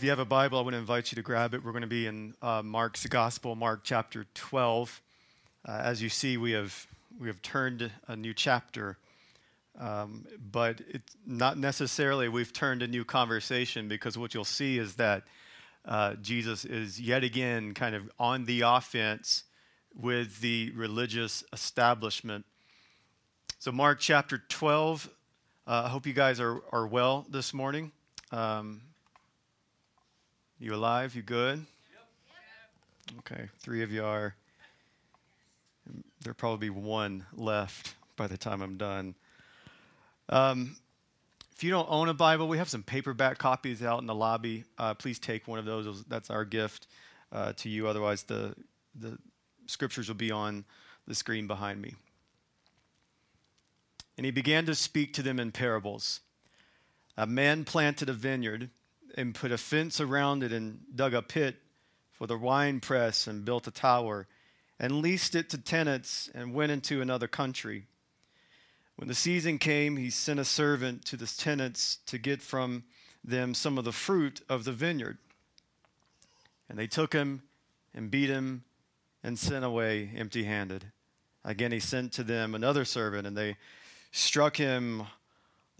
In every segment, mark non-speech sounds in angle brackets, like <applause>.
If you have a Bible, I want to invite you to grab it. We're going to be in uh, Mark's Gospel, Mark chapter 12. Uh, as you see, we have, we have turned a new chapter, um, but it's not necessarily we've turned a new conversation because what you'll see is that uh, Jesus is yet again kind of on the offense with the religious establishment. So, Mark chapter 12, uh, I hope you guys are, are well this morning. Um, you alive? You good? Okay, three of you are. There'll probably be one left by the time I'm done. Um, if you don't own a Bible, we have some paperback copies out in the lobby. Uh, please take one of those. That's our gift uh, to you. Otherwise, the, the scriptures will be on the screen behind me. And he began to speak to them in parables. A man planted a vineyard and put a fence around it and dug a pit for the wine press and built a tower and leased it to tenants and went into another country. When the season came, he sent a servant to the tenants to get from them some of the fruit of the vineyard. And they took him and beat him and sent away empty handed. Again, he sent to them another servant, and they struck him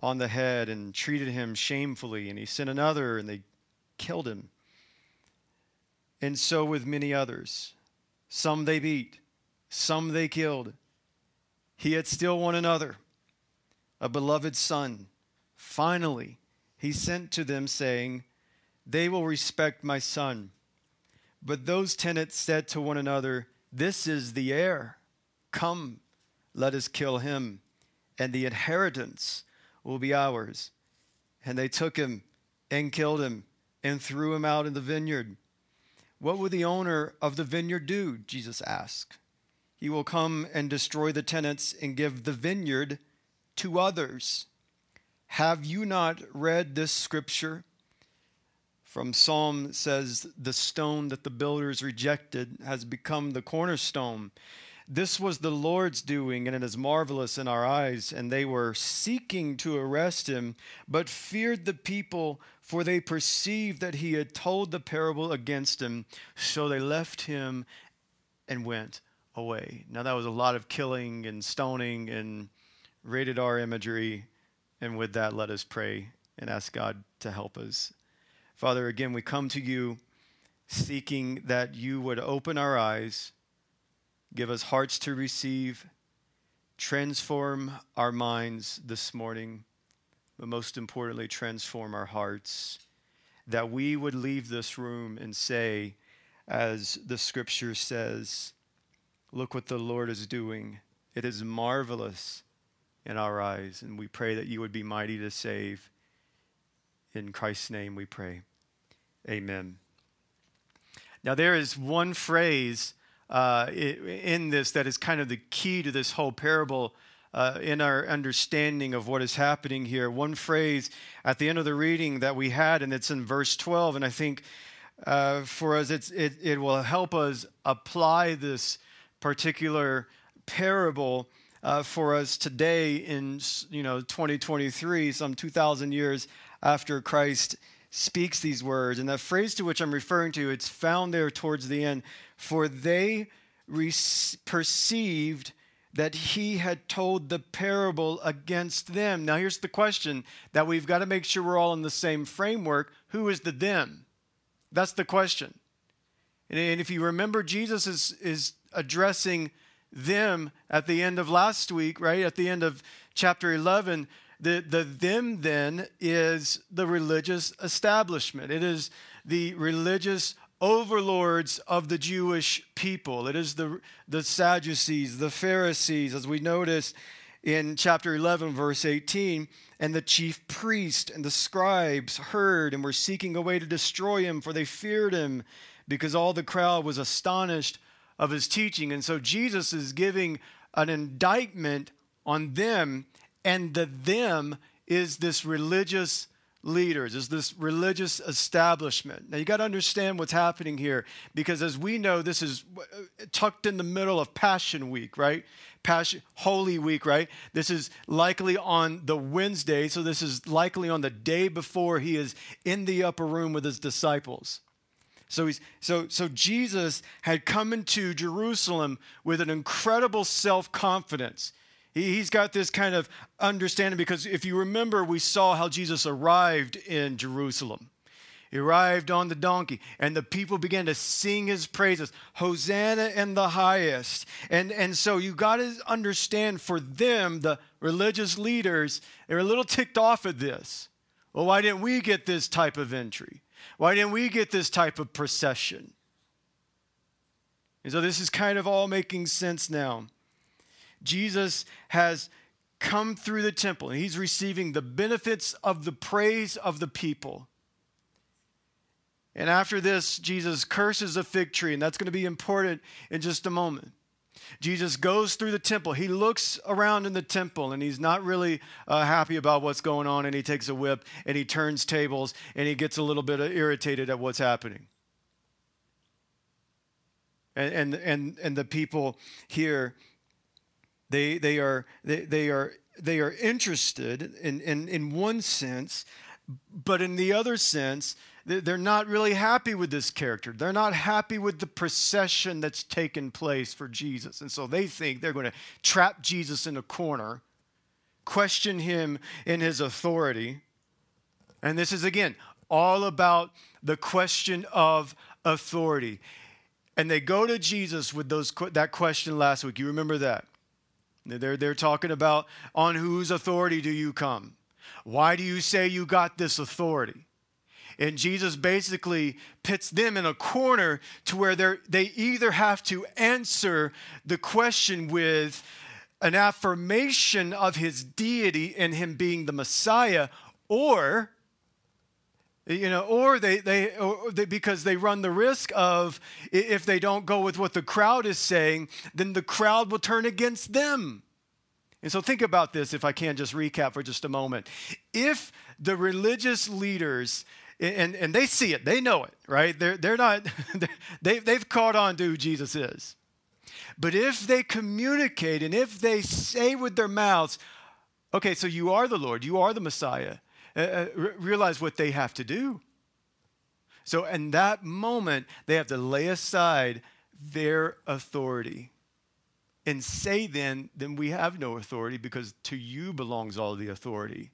on the head and treated him shamefully. And he sent another, and they killed him. And so with many others. Some they beat, some they killed. He had still one another, a beloved son. Finally, he sent to them, saying, They will respect my son. But those tenants said to one another, This is the heir. Come, let us kill him, and the inheritance will be ours. And they took him and killed him and threw him out in the vineyard. What will the owner of the vineyard do? Jesus asked. He will come and destroy the tenants and give the vineyard to others. Have you not read this scripture? From Psalm says, The stone that the builders rejected has become the cornerstone. This was the Lord's doing, and it is marvelous in our eyes. And they were seeking to arrest him, but feared the people, for they perceived that he had told the parable against him. So they left him and went away. Now, that was a lot of killing and stoning and rated R imagery. And with that, let us pray and ask God to help us. Father, again, we come to you seeking that you would open our eyes Give us hearts to receive. Transform our minds this morning, but most importantly, transform our hearts. That we would leave this room and say, as the scripture says, Look what the Lord is doing. It is marvelous in our eyes. And we pray that you would be mighty to save. In Christ's name we pray. Amen. Now, there is one phrase uh, in this that is kind of the key to this whole parable uh, in our understanding of what is happening here. One phrase at the end of the reading that we had, and it's in verse 12, and I think uh, for us it, it will help us apply this particular parable uh, for us today in you know 2023, some 2,000 years after Christ speaks these words. And that phrase to which I'm referring to, it's found there towards the end. For they re- perceived that he had told the parable against them. Now, here's the question that we've got to make sure we're all in the same framework. Who is the them? That's the question. And if you remember, Jesus is, is addressing them at the end of last week, right? At the end of chapter 11 the, the them then is the religious establishment. It is the religious overlords of the Jewish people. It is the, the Sadducees, the Pharisees, as we notice in chapter 11, verse 18. And the chief priest and the scribes heard and were seeking a way to destroy him, for they feared him because all the crowd was astonished of his teaching. And so Jesus is giving an indictment on them and the them is this religious leaders, is this religious establishment. Now you got to understand what's happening here because as we know, this is uh, tucked in the middle of Passion Week, right? Passion, Holy Week, right? This is likely on the Wednesday, so this is likely on the day before he is in the upper room with his disciples. So he's so so Jesus had come into Jerusalem with an incredible self-confidence. He's got this kind of understanding because if you remember, we saw how Jesus arrived in Jerusalem. He arrived on the donkey, and the people began to sing his praises Hosanna in the highest. And, and so you got to understand for them, the religious leaders, they're a little ticked off at this. Well, why didn't we get this type of entry? Why didn't we get this type of procession? And so this is kind of all making sense now. Jesus has come through the temple and he's receiving the benefits of the praise of the people. And after this, Jesus curses a fig tree, and that's going to be important in just a moment. Jesus goes through the temple. He looks around in the temple and he's not really uh, happy about what's going on. And he takes a whip and he turns tables and he gets a little bit irritated at what's happening. And, and, and, and the people here they, they, are, they, they, are, they are interested in, in, in one sense, but in the other sense, they're not really happy with this character. They're not happy with the procession that's taken place for Jesus. And so they think they're going to trap Jesus in a corner, question him in his authority. And this is, again, all about the question of authority. And they go to Jesus with those, that question last week. You remember that? They're, they're talking about on whose authority do you come? Why do you say you got this authority? And Jesus basically pits them in a corner to where they either have to answer the question with an affirmation of his deity and him being the Messiah, or you know or they, they, or they, because they run the risk of if they don't go with what the crowd is saying then the crowd will turn against them. And so think about this if i can just recap for just a moment. If the religious leaders and, and they see it they know it right? They're, they're not <laughs> they, they've caught on to who jesus is. But if they communicate and if they say with their mouths okay so you are the lord you are the messiah uh, uh realize what they have to do. So, in that moment, they have to lay aside their authority and say, then, then we have no authority because to you belongs all the authority.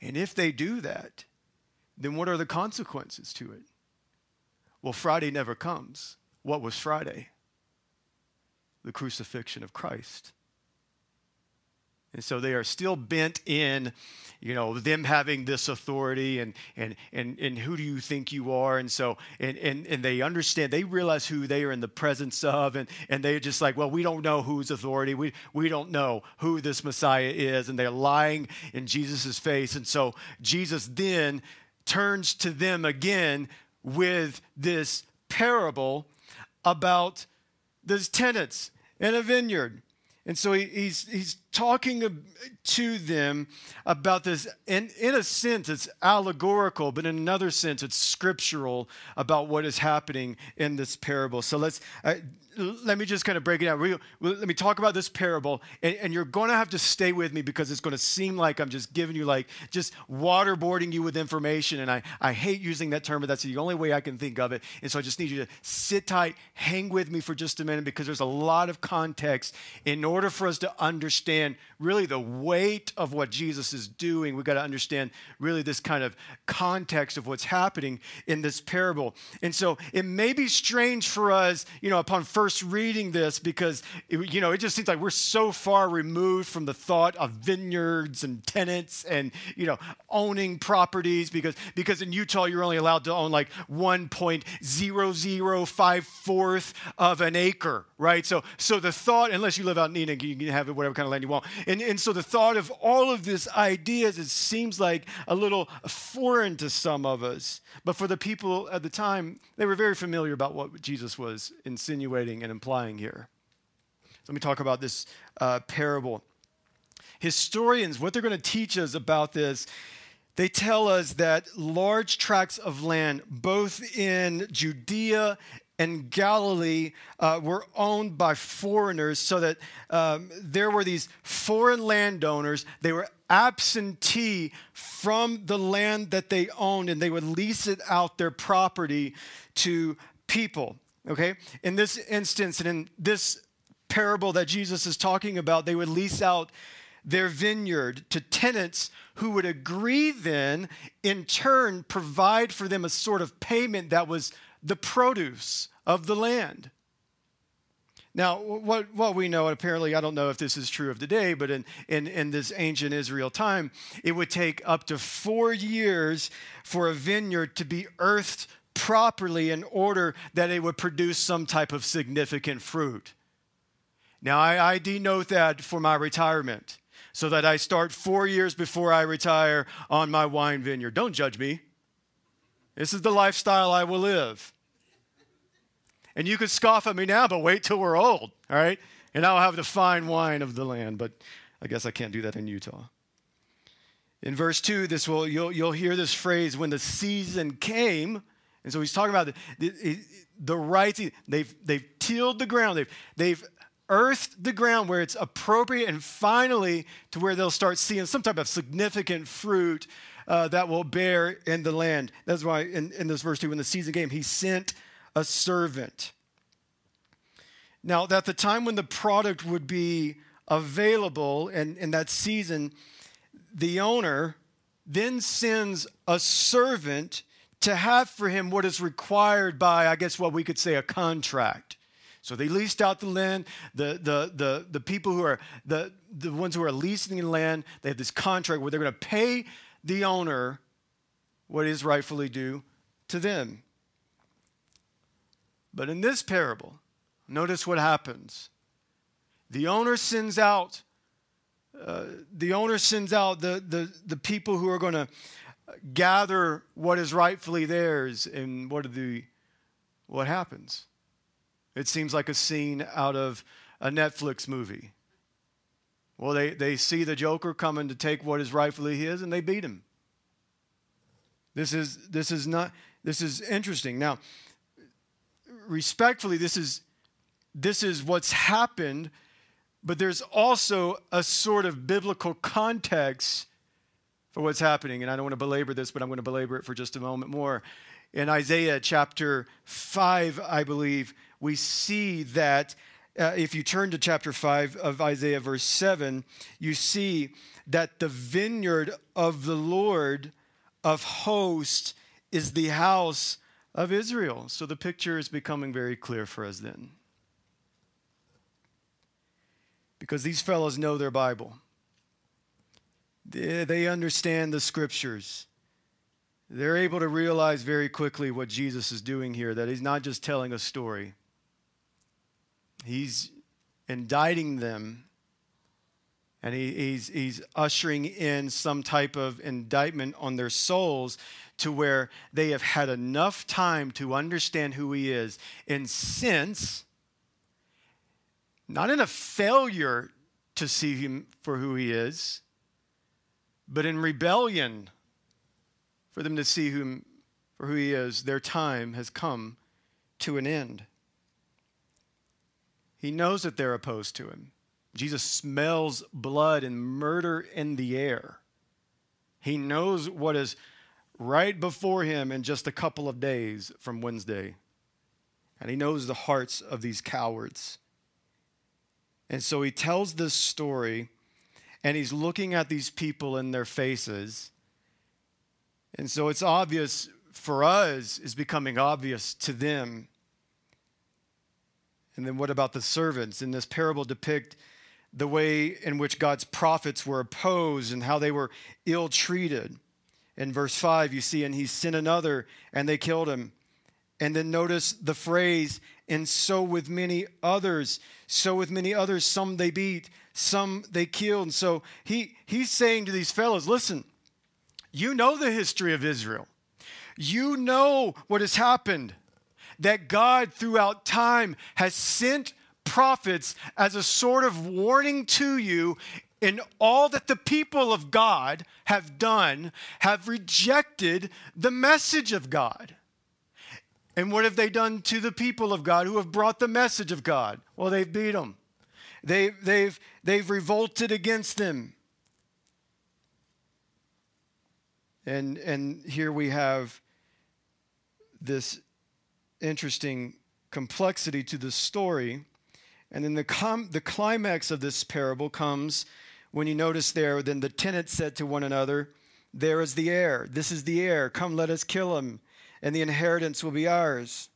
And if they do that, then what are the consequences to it? Well, Friday never comes. What was Friday? The crucifixion of Christ. And so they are still bent in, you know, them having this authority and and and and who do you think you are? And so and and, and they understand, they realize who they are in the presence of, and, and they're just like, well, we don't know whose authority, we we don't know who this Messiah is, and they're lying in Jesus' face. And so Jesus then turns to them again with this parable about those tenants in a vineyard. And so he, he's, he's talking to them about this. And in a sense, it's allegorical, but in another sense, it's scriptural about what is happening in this parable. So let's, uh, let me just kind of break it down. We, let me talk about this parable, and, and you're going to have to stay with me because it's going to seem like I'm just giving you, like, just waterboarding you with information. And I, I hate using that term, but that's the only way I can think of it. And so I just need you to sit tight, hang with me for just a minute because there's a lot of context. In order for us to understand really the weight of what Jesus is doing, we've got to understand really this kind of context of what's happening in this parable. And so it may be strange for us, you know, upon first reading this because, it, you know, it just seems like we're so far removed from the thought of vineyards and tenants and, you know, owning properties because, because in Utah, you're only allowed to own like 1.0054th of an acre, right? So, so the thought, unless you live out in Enoch, you can have whatever kind of land you want. And, and so the thought of all of this ideas, it seems like a little foreign to some of us. But for the people at the time, they were very familiar about what Jesus was insinuating and implying here. So let me talk about this uh, parable. Historians, what they're going to teach us about this, they tell us that large tracts of land, both in Judea and Galilee, uh, were owned by foreigners, so that um, there were these foreign landowners. They were absentee from the land that they owned, and they would lease it out their property to people. Okay? In this instance, and in this parable that Jesus is talking about, they would lease out their vineyard to tenants who would agree then, in turn, provide for them a sort of payment that was the produce of the land. Now, what, what we know, and apparently I don't know if this is true of today, but in, in, in this ancient Israel time, it would take up to four years for a vineyard to be earthed properly in order that it would produce some type of significant fruit. Now, I, I denote that for my retirement so that I start four years before I retire on my wine vineyard. Don't judge me. This is the lifestyle I will live. And you could scoff at me now, but wait till we're old, all right? And I'll have the fine wine of the land, but I guess I can't do that in Utah. In verse 2, this will you'll, you'll hear this phrase when the season came. And so he's talking about the, the, the right, they've, they've tilled the ground, they've, they've earthed the ground where it's appropriate, and finally to where they'll start seeing some type of significant fruit uh, that will bear in the land. That's why in, in this verse 2, when the season came, he sent a servant. Now, at the time when the product would be available in, in that season, the owner then sends a servant to have for him what is required by, I guess, what we could say a contract. So they leased out the land. The, the, the, the people who are, the, the ones who are leasing the land, they have this contract where they're going to pay the owner what is rightfully due to them. But in this parable, notice what happens. The owner sends out, uh, the owner sends out the, the, the people who are going to gather what is rightfully theirs. And what, the, what happens? It seems like a scene out of a Netflix movie. Well, they, they see the Joker coming to take what is rightfully his and they beat him. This is, this is not, this is interesting. Now, respectfully, this is, this is what's happened, but there's also a sort of biblical context for what's happening. And I don't want to belabor this, but I'm going to belabor it for just a moment more. In Isaiah chapter 5, I believe, we see that uh, if you turn to chapter 5 of Isaiah, verse 7, you see that the vineyard of the Lord of hosts is the house of Israel. So the picture is becoming very clear for us then. Because these fellows know their Bible, they, understand the scriptures. They're able to realize very quickly what Jesus is doing here, that he's not just telling a story, he's indicting them and he, he's, he's ushering in some type of indictment on their souls to where they have had enough time to understand who he is. And since, not in a failure to see him for who he is, but in rebellion for them to see him for who he is, their time has come to an end. He knows that they're opposed to him. Jesus smells blood and murder in the air. He knows what is right before him in just a couple of days from Wednesday. And he knows the hearts of these cowards. And so he tells this story, and he's looking at these people in their faces. And so it's obvious for us, is becoming obvious to them. And then what about the servants? In this parable, depict the way in which God's prophets were opposed and how they were ill treated. In verse 5, you see, and he sent another, and they killed him. And then notice the phrase, and so with many others. So with many others, some they beat, some they killed. And so he, he's saying to these fellows, listen, you know the history of Israel. You know what has happened. That God throughout time has sent prophets as a sort of warning to you in all that the people of God have done, have rejected the message of God. And what have they done to the people of God who have brought the message of God? Well, they've beat them. They, they've, they've revolted against them. And, and here we have this interesting complexity to the story. And then the, com- the climax of this parable comes when you notice there, then the tenants said to one another, There is the heir. This is the heir. Come, let us kill him, and the inheritance will be ours.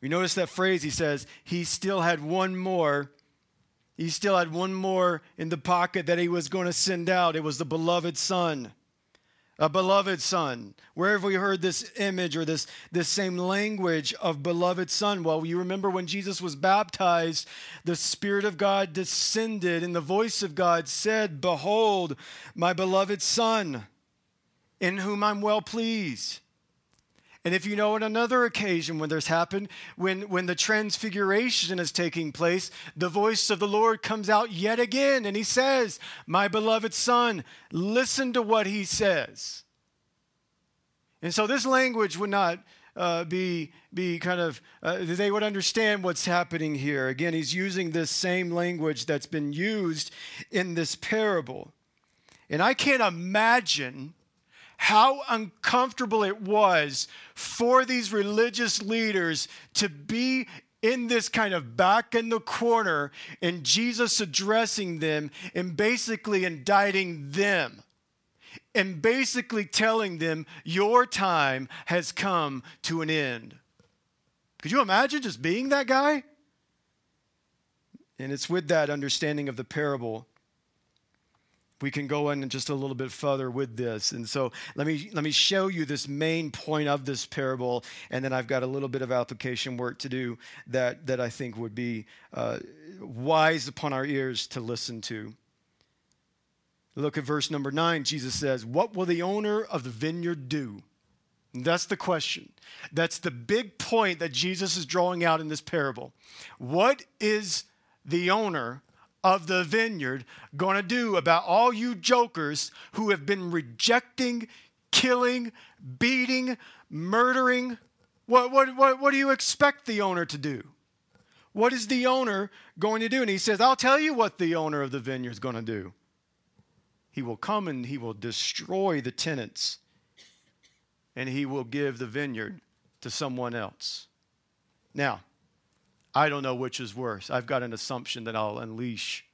We notice that phrase. He says, He still had one more. He still had one more in the pocket that he was going to send out. It was the beloved son a beloved son. Where have we heard this image or this, this same language of beloved son? Well, you remember when Jesus was baptized, the Spirit of God descended, and the voice of God said, Behold, my beloved son, in whom I'm well pleased. And if you know on another occasion when there's happened, when, when the transfiguration is taking place, the voice of the Lord comes out yet again and he says, My beloved son, listen to what he says. And so this language would not uh, be, be kind of, uh, they would understand what's happening here. Again, he's using this same language that's been used in this parable. And I can't imagine how uncomfortable it was for these religious leaders to be in this kind of back in the corner and Jesus addressing them and basically indicting them and basically telling them, Your time has come to an end. Could you imagine just being that guy? And it's with that understanding of the parable we can go in just a little bit further with this. And so let me let me show you this main point of this parable, and then I've got a little bit of application work to do that that I think would be uh, wise upon our ears to listen to. Look at verse number nine. Jesus says, "What will the owner of the vineyard do?" that's the question. That's the big point that Jesus is drawing out in this parable. What is the owner of the vineyard going to do about all you jokers who have been rejecting, killing, beating, murdering? What, what, what, what do you expect the owner to do? What is the owner going to do? And he says, I'll tell you what the owner of the vineyard is going to do. He will come and he will destroy the tenants, and he will give the vineyard to someone else. Now, I don't know which is worse. I've got an assumption that I'll unleash.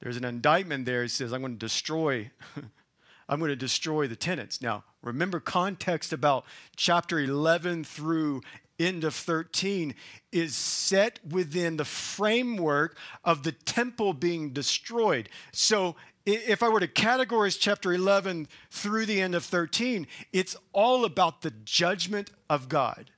There's an indictment there. It says, I'm going to destroy. <laughs> I'm going to destroy the tenants. Now, remember context about chapter 11 through end of 13 is set within the framework of the temple being destroyed. So, if I were to categorize chapter 11 through the end of 13, it's all about the judgment of God.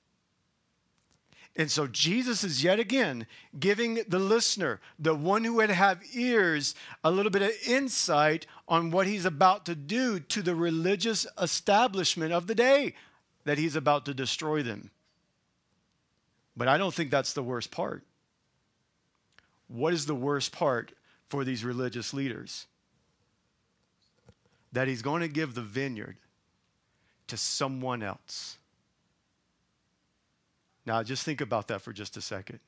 And so Jesus is yet again giving the listener, the one who would have ears, a little bit of insight on what he's about to do to the religious establishment of the day, that he's about to destroy them. But I don't think that's the worst part. What is the worst part for these religious leaders? That he's going to give the vineyard to someone else. Now, just think about that for just a second.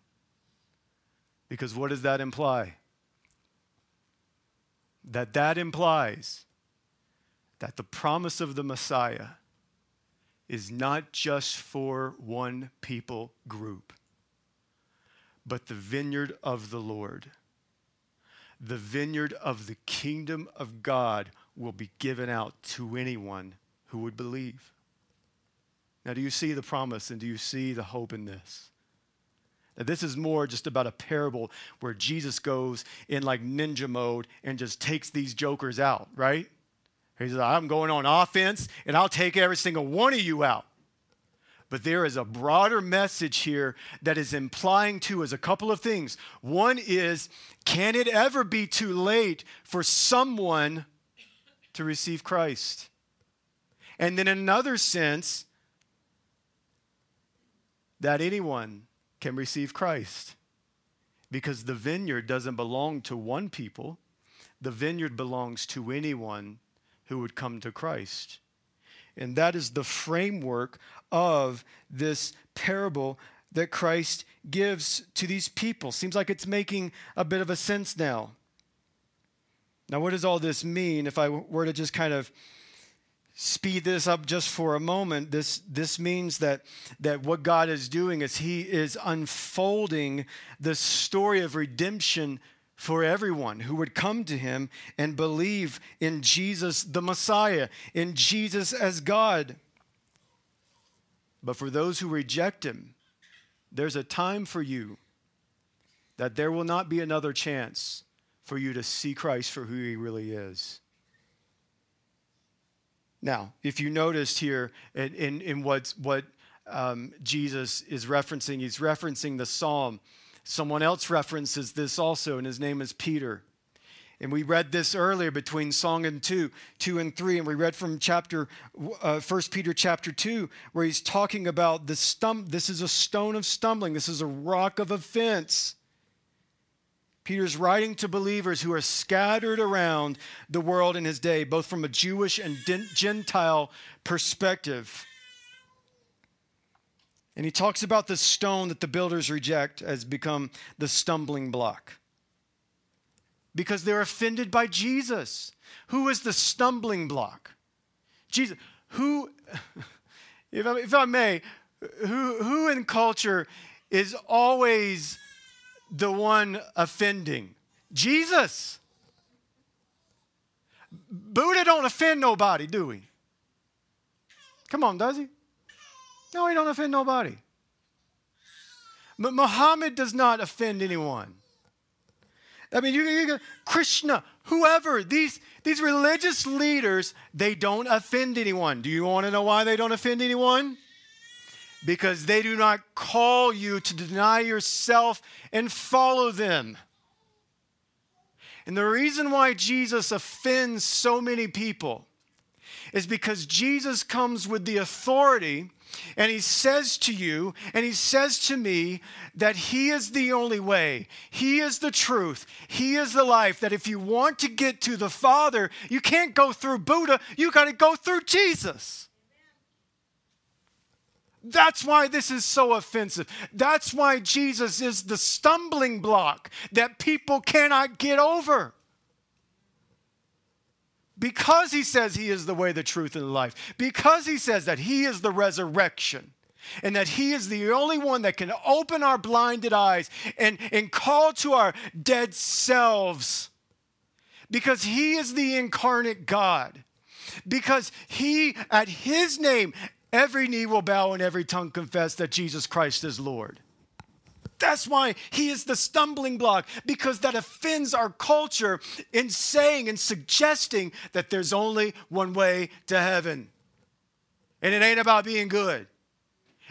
Because what does that imply? That that implies that the promise of the Messiah is not just for one people group, but the vineyard of the Lord. The vineyard of the kingdom of God will be given out to anyone who would believe. Now, do you see the promise and do you see the hope in this? Now, this is more just about a parable where Jesus goes in like ninja mode and just takes these jokers out, right? He says, I'm going on offense and I'll take every single one of you out. But there is a broader message here that is implying to us a couple of things. One is, can it ever be too late for someone to receive Christ? And then, another sense, that anyone can receive Christ. because the vineyard doesn't belong to one people, the vineyard belongs to anyone who would come to Christ. And that is the framework of this parable that Christ gives to these people. Seems like it's making a bit of a sense now. Now, what does all this mean if I were to just kind of speed this up just for a moment? This, this means that, that what God is doing is He is unfolding the story of redemption for everyone who would come to Him and believe in Jesus the Messiah, in Jesus as God. But for those who reject Him, there's a time for you that there will not be another chance for you to see Christ for who he really is. Now, if you noticed here in, in, in what's, what um, Jesus is referencing, he's referencing the psalm. Someone else references this also, and his name is Peter. And we read this earlier between Song and 2, 2 and 3. And we read from chapter, uh, 1 Peter chapter 2, where he's talking about the stum- this is a stone of stumbling, this is a rock of offense. Peter's writing to believers who are scattered around the world in his day, both from a Jewish and Gentile perspective. And he talks about the stone that the builders reject as become the stumbling block because they're offended by Jesus. Who is the stumbling block? Jesus. Who, <laughs> if I, if I may, who, who in culture is always the one offending? Jesus. Buddha don't offend nobody, do we? Come on, does he? No, he don't offend nobody. But Muhammad does not offend anyone. I mean, you, you Krishna, whoever, these, these religious leaders, they don't offend anyone. Do you want to know why they don't offend anyone? Because they do not call you to deny yourself and follow them. And the reason why Jesus offends so many people is because Jesus comes with the authority and he says to you and he says to me that he is the only way, he is the truth, he is the life. That if you want to get to the Father, you can't go through Buddha, you got to go through Jesus. That's why this is so offensive. That's why Jesus is the stumbling block that people cannot get over. Because he says he is the way, the truth, and the life, because he says that he is the resurrection, and that he is the only one that can open our blinded eyes and, and call to our dead selves, because he is the incarnate God, because he, at his name, every knee will bow and every tongue confess that Jesus Christ is Lord. That's why he is the stumbling block, because that offends our culture in saying and suggesting that there's only one way to heaven. And it ain't about being good.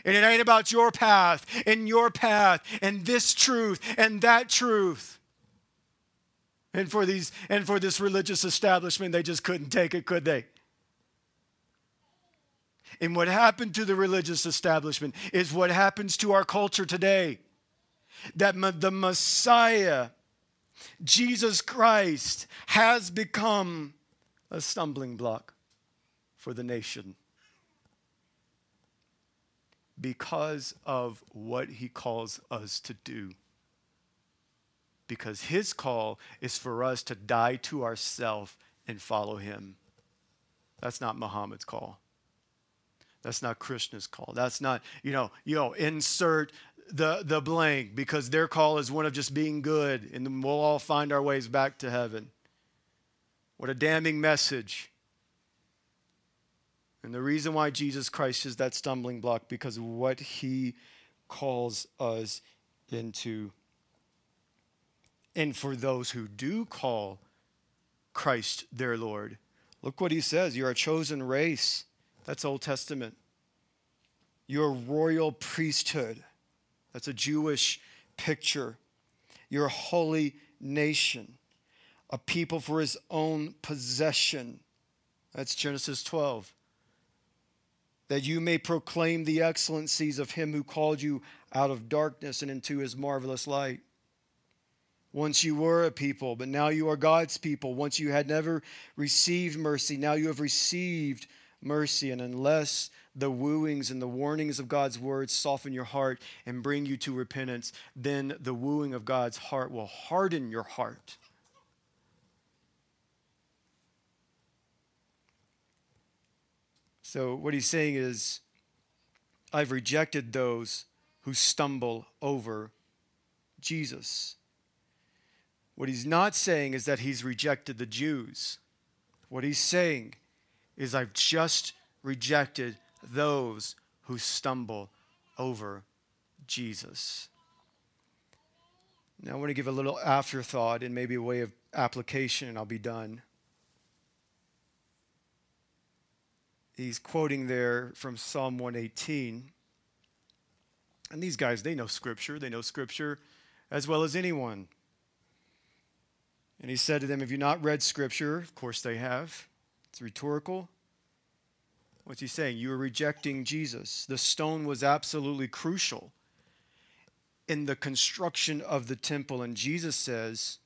And it ain't about your path and your path and this truth and that truth. And for these and for this religious establishment, they just couldn't take it, could they? And what happened to the religious establishment is what happens to our culture today that the Messiah, Jesus Christ, has become a stumbling block for the nation because of what he calls us to do. Because his call is for us to die to ourselves and follow him. That's not Muhammad's call. That's not Krishna's call. That's not, you know, you know, insert the, the blank because their call is one of just being good and we'll all find our ways back to heaven. What a damning message. And the reason why Jesus Christ is that stumbling block because what he calls us into. And for those who do call Christ their Lord, look what he says. You're a chosen race. That's Old Testament. You're royal priesthood that's a Jewish picture. You're holy nation, a people for his own possession. That's Genesis 12. That you may proclaim the excellencies of him who called you out of darkness and into his marvelous light. Once you were a people, but now you are God's people. Once you had never received mercy, now you have received mercy. And unless the wooings and the warnings of God's words soften your heart and bring you to repentance, then the wooing of God's heart will harden your heart. So, what he's saying is, I've rejected those who stumble over Jesus. What he's not saying is that he's rejected the Jews. What he's saying is, I've just rejected those who stumble over Jesus. Now, I want to give a little afterthought and maybe a way of application, and I'll be done. He's quoting there from Psalm 118. And these guys, they know Scripture. They know Scripture as well as anyone. And he said to them, Have you not read Scripture? Of course they have. It's rhetorical. What's he saying? You are rejecting Jesus. The stone was absolutely crucial in the construction of the temple. And Jesus says,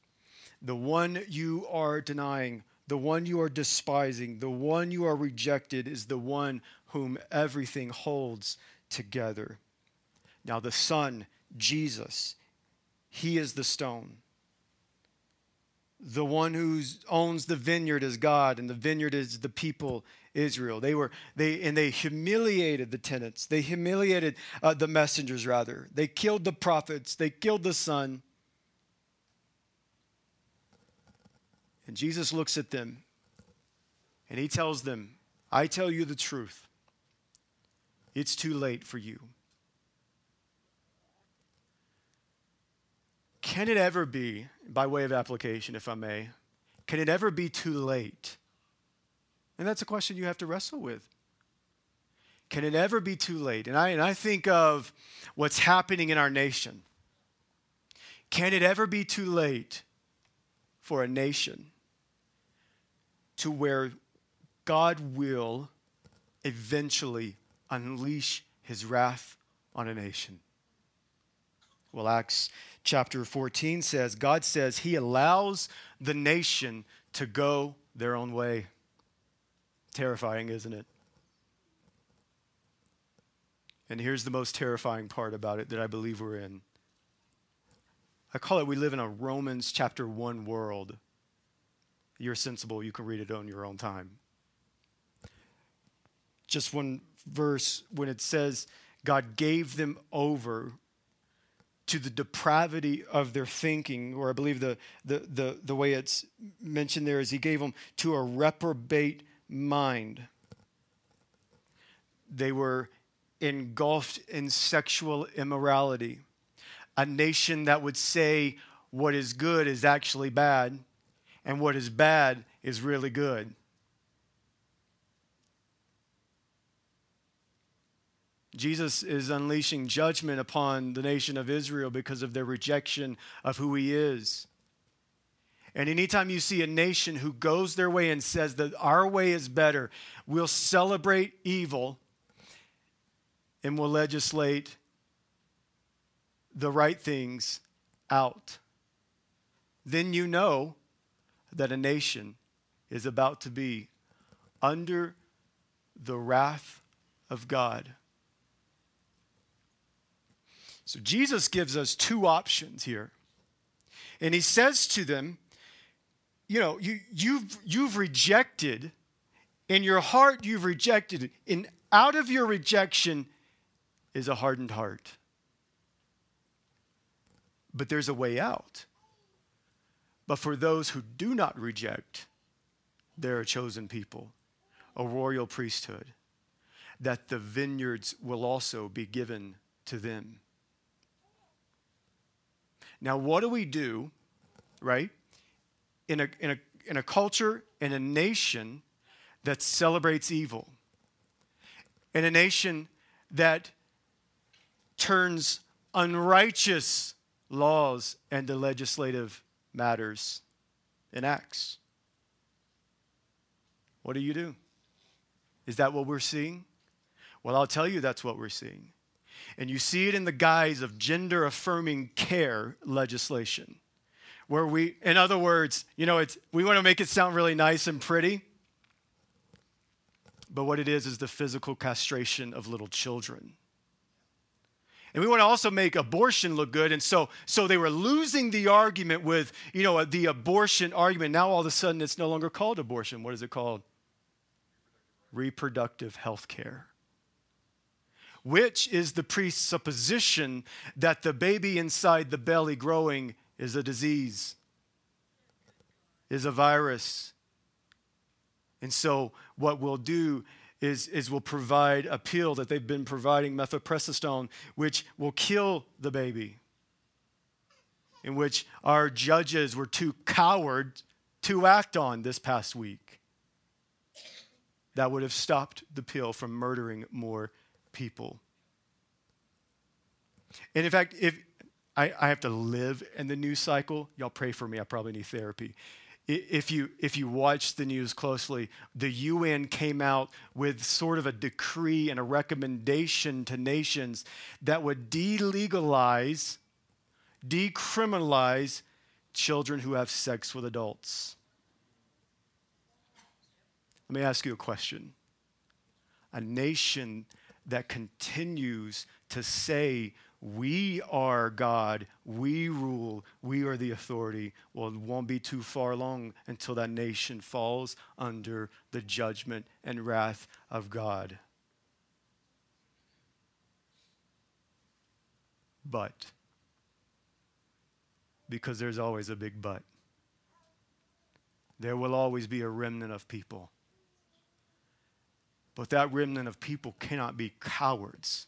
The one you are denying, the one you are despising, the one you are rejected is the one whom everything holds together. Now, the Son, Jesus, he is the stone. The one who owns the vineyard is God, and the vineyard is the people Israel. They were they and they humiliated the tenants. They humiliated uh, the messengers. Rather, they killed the prophets. They killed the son. And Jesus looks at them, and he tells them, "I tell you the truth. It's too late for you." Can it ever be, by way of application, if I may, can it ever be too late and that's a question you have to wrestle with. Can it ever be too late? And I, and I think of what's happening in our nation. Can it ever be too late for a nation to where God will eventually unleash his wrath on a nation? Well, Acts chapter 14 says God says he allows the nation to go their own way. Terrifying, isn't it? And here's the most terrifying part about it that I believe we're in. I call it we live in a Romans chapter 1 world. You're sensible, you can read it on your own time. Just one verse when it says, God gave them over to the depravity of their thinking, or I believe the, the, the, the way it's mentioned there is He gave them to a reprobate mind. They were engulfed in sexual immorality. A nation that would say what is good is actually bad, and what is bad is really good. Jesus is unleashing judgment upon the nation of Israel because of their rejection of who he is. And anytime you see a nation who goes their way and says that our way is better, we'll celebrate evil and we'll legislate the right things out. Then you know that a nation is about to be under the wrath of God. So Jesus gives us two options here. And he says to them, you know, you, you've, you've rejected, in your heart, you've rejected, and out of your rejection is a hardened heart. But there's a way out. But for those who do not reject, they're a chosen people, a royal priesthood, that the vineyards will also be given to them. Now, what do we do, right? in a, in a, in a culture, in a nation that celebrates evil, in a nation that turns unrighteous laws into legislative matters in acts. What do you do? Is that what we're seeing? Well, I'll tell you that's what we're seeing. And you see it in the guise of gender affirming care legislation where we, in other words, you know, it's, we want to make it sound really nice and pretty. But what it is is the physical castration of little children. And we want to also make abortion look good. And so, so they were losing the argument with, you know, the abortion argument. Now all of a sudden it's no longer called abortion. What is it called? Reproductive health care. Which is the presupposition that the baby inside the belly growing is a disease, is a virus. And so what we'll do is, is we'll provide a pill that they've been providing, mifepristone, which will kill the baby. In which our judges were too coward to act on this past week. That would have stopped the pill from murdering more people. And in fact, if I, I have to live in the news cycle, y'all pray for me, I probably need therapy if you if you watch the news closely, the UN came out with sort of a decree and a recommendation to nations that would delegalize, decriminalize children who have sex with adults. Let me ask you a question. A nation that continues to say we are God, we rule, we are the authority. Well, it won't be too far long until that nation falls under the judgment and wrath of God. But, because there's always a big but, there will always be a remnant of people. But that remnant of people cannot be cowards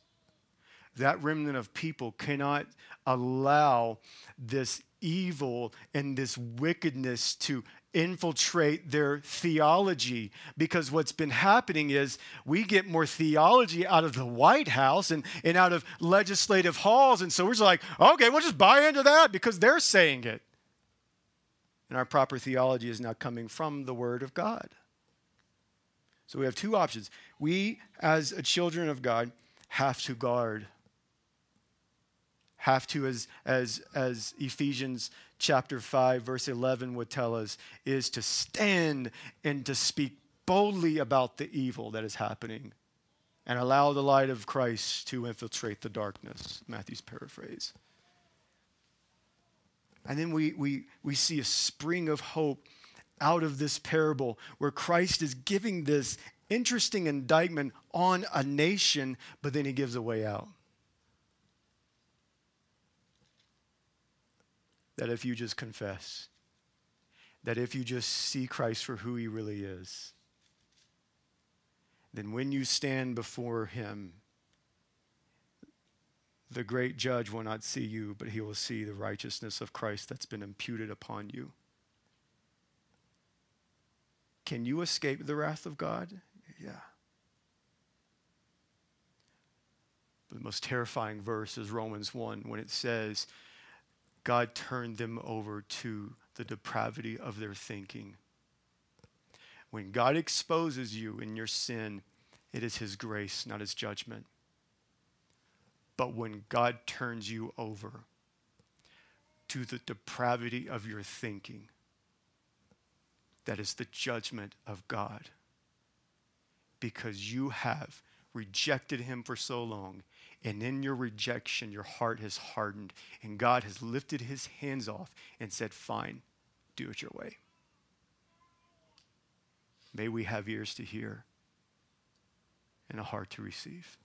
that remnant of people cannot allow this evil and this wickedness to infiltrate their theology because what's been happening is we get more theology out of the White House and, and out of legislative halls. And so we're just like, okay, we'll just buy into that because they're saying it. And our proper theology is now coming from the Word of God. So we have two options. We, as children of God, have to guard have to, as, as, as Ephesians chapter 5, verse 11 would tell us, is to stand and to speak boldly about the evil that is happening and allow the light of Christ to infiltrate the darkness. Matthew's paraphrase. And then we, we, we see a spring of hope out of this parable where Christ is giving this interesting indictment on a nation, but then he gives a way out. that if you just confess, that if you just see Christ for who he really is, then when you stand before him, the great judge will not see you, but he will see the righteousness of Christ that's been imputed upon you. Can you escape the wrath of God? Yeah. The most terrifying verse is Romans 1 when it says, God turned them over to the depravity of their thinking. When God exposes you in your sin, it is His grace, not His judgment. But when God turns you over to the depravity of your thinking, that is the judgment of God. Because you have rejected Him for so long and in your rejection, your heart has hardened, and God has lifted his hands off and said, Fine, do it your way. May we have ears to hear and a heart to receive.